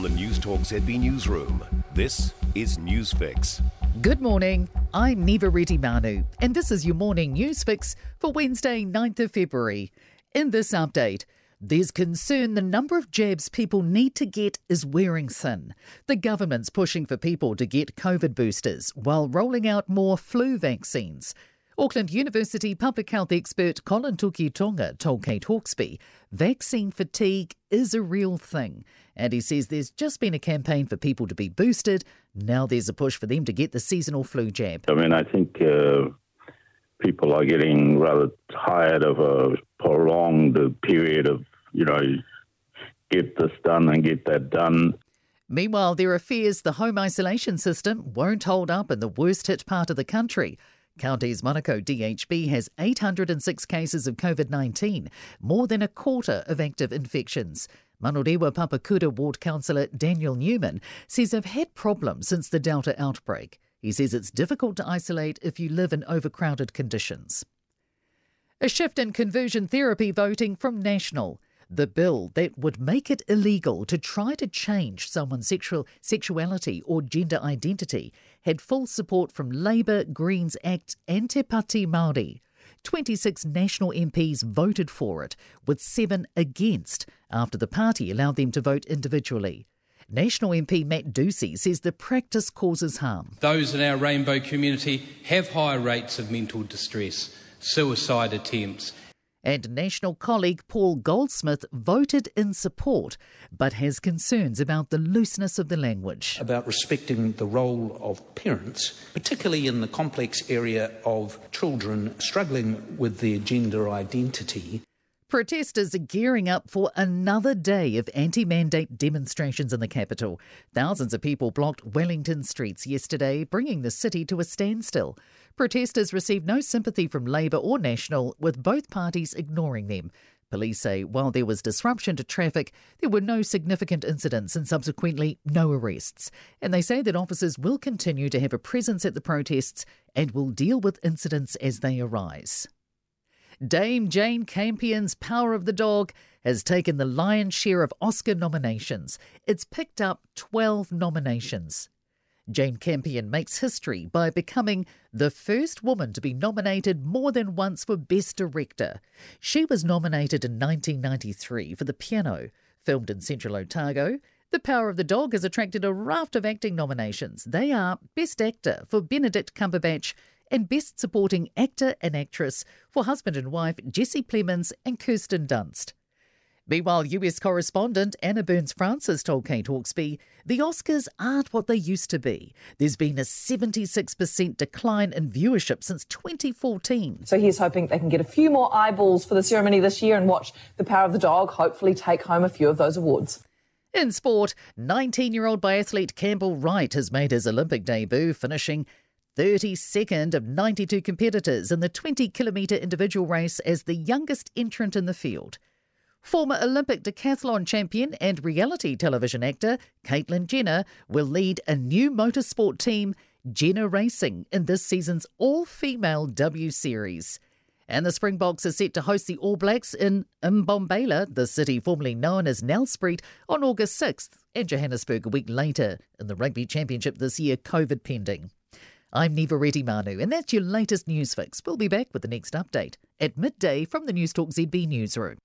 From the Newstalk ZB Newsroom, this is Newsfix. Good morning. I'm Niva Retimanu, and this is your morning news fix for Wednesday, 9th of February. In this update, there's concern the number of jabs people need to get is wearing thin. The government's pushing for people to get COVID boosters while rolling out more flu vaccines. Auckland University public health expert Collin Tukuitonga told Kate Hawkesby vaccine fatigue is a real thing. And he says there's just been a campaign for people to be boosted. Now there's a push for them to get the seasonal flu jab. I mean, I think uh, people are getting rather tired of a prolonged period of, you know, get this done and get that done. Meanwhile, there are fears the home isolation system won't hold up in the worst hit part of the country. Counties Manukau DHB has 806 cases of COVID 19, more than a quarter of active infections. Manurewa Papakura Ward Councillor Daniel Newman says they've had problems since the Delta outbreak. He says it's difficult to isolate if you live in overcrowded conditions. A shift in conversion therapy voting from National the bill that would make it illegal to try to change someone's sexual sexuality or gender identity had full support from Labour, Greens ACT and Te Pāti Māori. 26 national MPs voted for it, with seven against, after the party allowed them to vote individually. National MP Matt Doocey says the practice causes harm. Those in our rainbow community have higher rates of mental distress, suicide attempts, and national colleague Paul Goldsmith voted in support, but has concerns about the looseness of the language. About respecting the role of parents, particularly in the complex area of children struggling with their gender identity. Protesters are gearing up for another day of anti mandate demonstrations in the capital. Thousands of people blocked Wellington streets yesterday, bringing the city to a standstill. Protesters received no sympathy from Labour or National, with both parties ignoring them. Police say while there was disruption to traffic, there were no significant incidents and subsequently no arrests. And they say that officers will continue to have a presence at the protests and will deal with incidents as they arise. Dame Jane Campion's Power of the Dog has taken the lion's share of Oscar nominations. It's picked up 12 nominations. Jane Campion makes history by becoming the first woman to be nominated more than once for Best Director. She was nominated in 1993 for The Piano, filmed in Central Otago. The Power of the Dog has attracted a raft of acting nominations. They are Best Actor for Benedict Cumberbatch and Best Supporting Actor and Actress for husband and wife Jesse Plemons and Kirsten Dunst. Meanwhile, US correspondent Anna Burns Francis told Kate Hawkesby the Oscars aren't what they used to be. There's been a 76% decline in viewership since 2014. So he's hoping they can get a few more eyeballs for the ceremony this year and watch The Power of the Dog hopefully take home a few of those awards. In sport, 19 year old biathlete Campbell Wright has made his Olympic debut, finishing 32nd of 92 competitors in the 20 kilometre individual race as the youngest entrant in the field. Former Olympic decathlon champion and reality television actor Caitlyn Jenner will lead a new motorsport team, Jenner Racing, in this season's all female W Series. And the Springboks are set to host the All Blacks in Mbombela, the city formerly known as Nelspruit, on August 6th, and Johannesburg a week later in the Rugby Championship this year, COVID pending. I'm Niva Retimanu, and that's your latest news fix. We'll be back with the next update at midday from the Newstalk ZB Newsroom.